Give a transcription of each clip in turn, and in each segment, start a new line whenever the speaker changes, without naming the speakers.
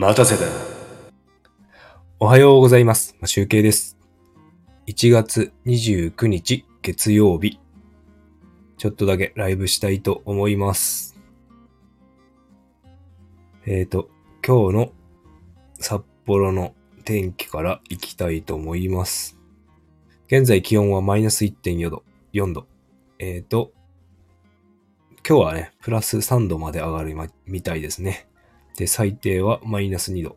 待たせた。
おはようございます。集計です。1月29日月曜日。ちょっとだけライブしたいと思います。えっ、と、今日の札幌の天気から行きたいと思います。現在気温はマイナス1.4度、4度。えっ、と、今日はね、プラス3度まで上がるみたいですね。で、最低はマイナス2度。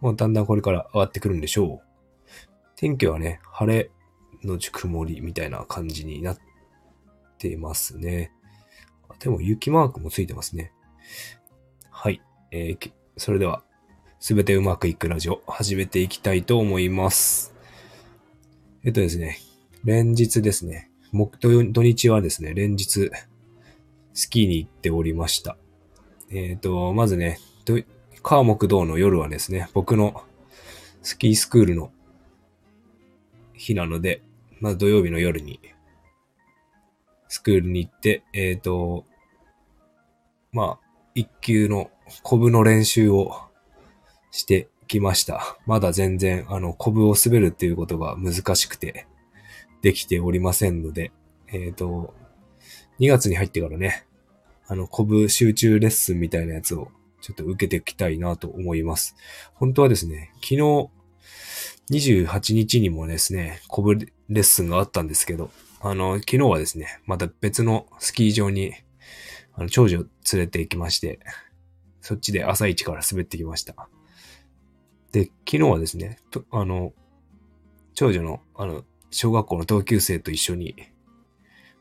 もうだんだんこれから上がってくるんでしょう。天気はね、晴れのち曇りみたいな感じになってますね。でも雪マークもついてますね。はい。えーそれでは、すべてうまくいくラジオ始めていきたいと思います。えっとですね、連日ですね、木土日はですね、連日、スキーに行っておりました。えっ、と、まずね、ど川木道の夜はですね、僕のスキースクールの日なので、まず土曜日の夜にスクールに行って、えっ、と、まあ、一級のコブの練習をしてきました。まだ全然、あの、コブを滑るっていうことが難しくて、できておりませんので、えっ、と、2月に入ってからね、あの、コブ集中レッスンみたいなやつをちょっと受けていきたいなと思います。本当はですね、昨日28日にもですね、コブレッスンがあったんですけど、あの、昨日はですね、また別のスキー場に、あの、長女を連れて行きまして、そっちで朝一から滑ってきました。で、昨日はですね、とあの、長女の、あの、小学校の同級生と一緒に、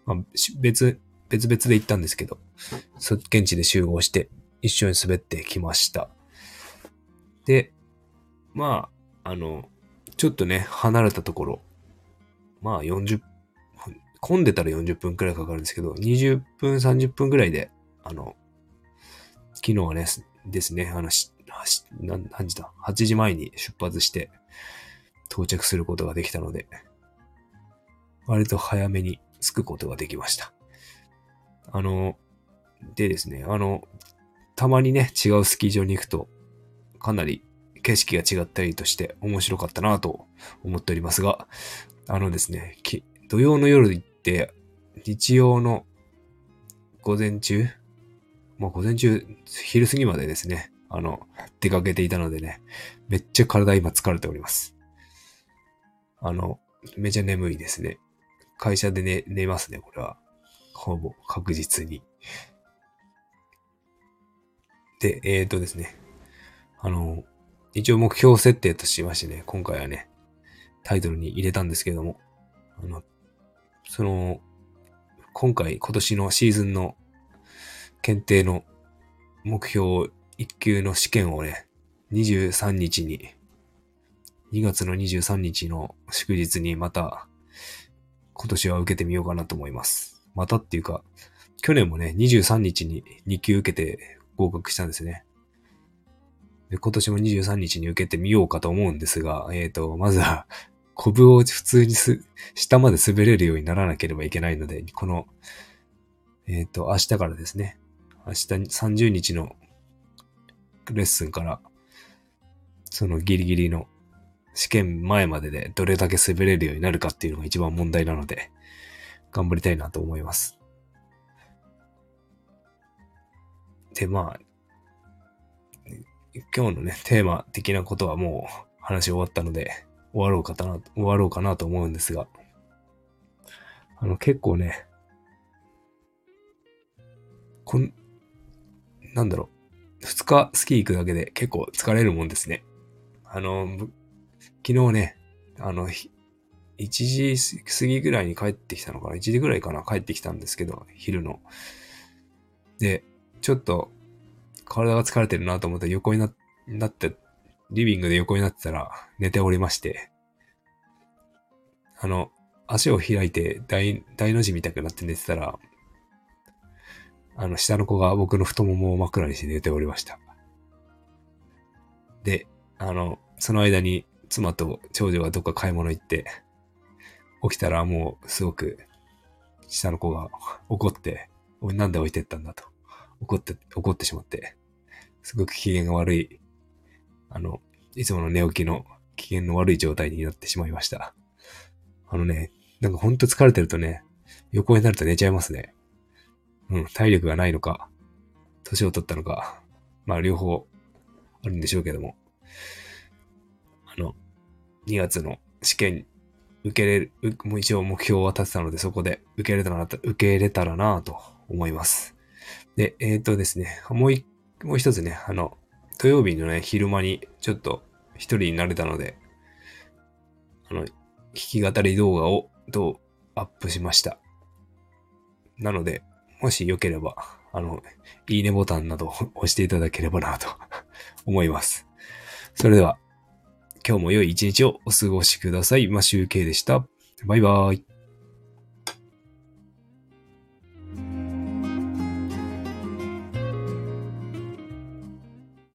まあ、別、別々で行ったんですけど、そ現地で集合して一緒に滑ってきました。で、まあ、あの、ちょっとね、離れたところ、まあ40分、混んでたら40分くらいかかるんですけど、20分、30分くらいで、あの、昨日はね、ですね、あの、何時だ ?8 時前に出発して到着することができたので、割と早めに着くことができました。あの、でですね、あの、たまにね、違うスキー場に行くと、かなり景色が違ったりとして面白かったなと思っておりますが、あのですね、土曜の夜行って、日曜の午前中まあ午前中、昼過ぎまでですね、あの、出かけていたのでね、めっちゃ体今疲れております。あの、めちゃ眠いですね。会社で寝、寝ますね、これは。ほぼ確実に。で、えーとですね。あの、一応目標設定としましてね、今回はね、タイトルに入れたんですけども、あの、その、今回、今年のシーズンの検定の目標1級の試験をね、23日に、2月の23日の祝日にまた、今年は受けてみようかなと思います。またっていうか、去年もね、23日に2級受けて合格したんですね。で今年も23日に受けてみようかと思うんですが、えっ、と、まずは、コブを普通にす、下まで滑れるようにならなければいけないので、この、えっ、と、明日からですね、明日30日のレッスンから、そのギリギリの試験前まででどれだけ滑れるようになるかっていうのが一番問題なので、頑張りたいなと思います。で、まあ、今日のね、テーマ的なことはもう話終わったので、終わろうかな、終わろうかなと思うんですが、あの結構ね、こん、なんだろう、二日スキー行くだけで結構疲れるもんですね。あの、昨日ね、あの、1時過ぎぐらいに帰ってきたのかな ?1 時ぐらいかな？帰ってきたんですけど、昼の。で、ちょっと体が疲れてるなと思って横にななって、リビングで横になってたら寝ておりまして、あの、足を開いて大、大の字みたくなって寝てたら、あの、下の子が僕の太ももを枕にして寝ておりました。で、あの、その間に妻と長女がどっか買い物行って、起きたらもうすごく下の子が怒って、おなんで置いてったんだと。怒って、怒ってしまって、すごく機嫌が悪いあの、いつもの寝起きの機嫌の悪い状態になってしまいました。あのね、なんかほんと疲れてるとね、横になると寝ちゃいますね。うん、体力がないのか、年を取ったのか、まあ両方あるんでしょうけども。あの、2月の試験受けれる、もう一応目標は立てたのでそこで受け入れたらなと、受け入れたらなと思います。で、えっ、とですね、もうい、もう一つね、あの、土曜日のね、昼間にちょっと一人になれたので、あの、弾き語り動画をどうアップしました。なので、もしよければ、あの、いいねボタンなど押していただければなと思います。それでは、今日も良い一日をお過ごしください。マシュウケイでした。バイバーイ。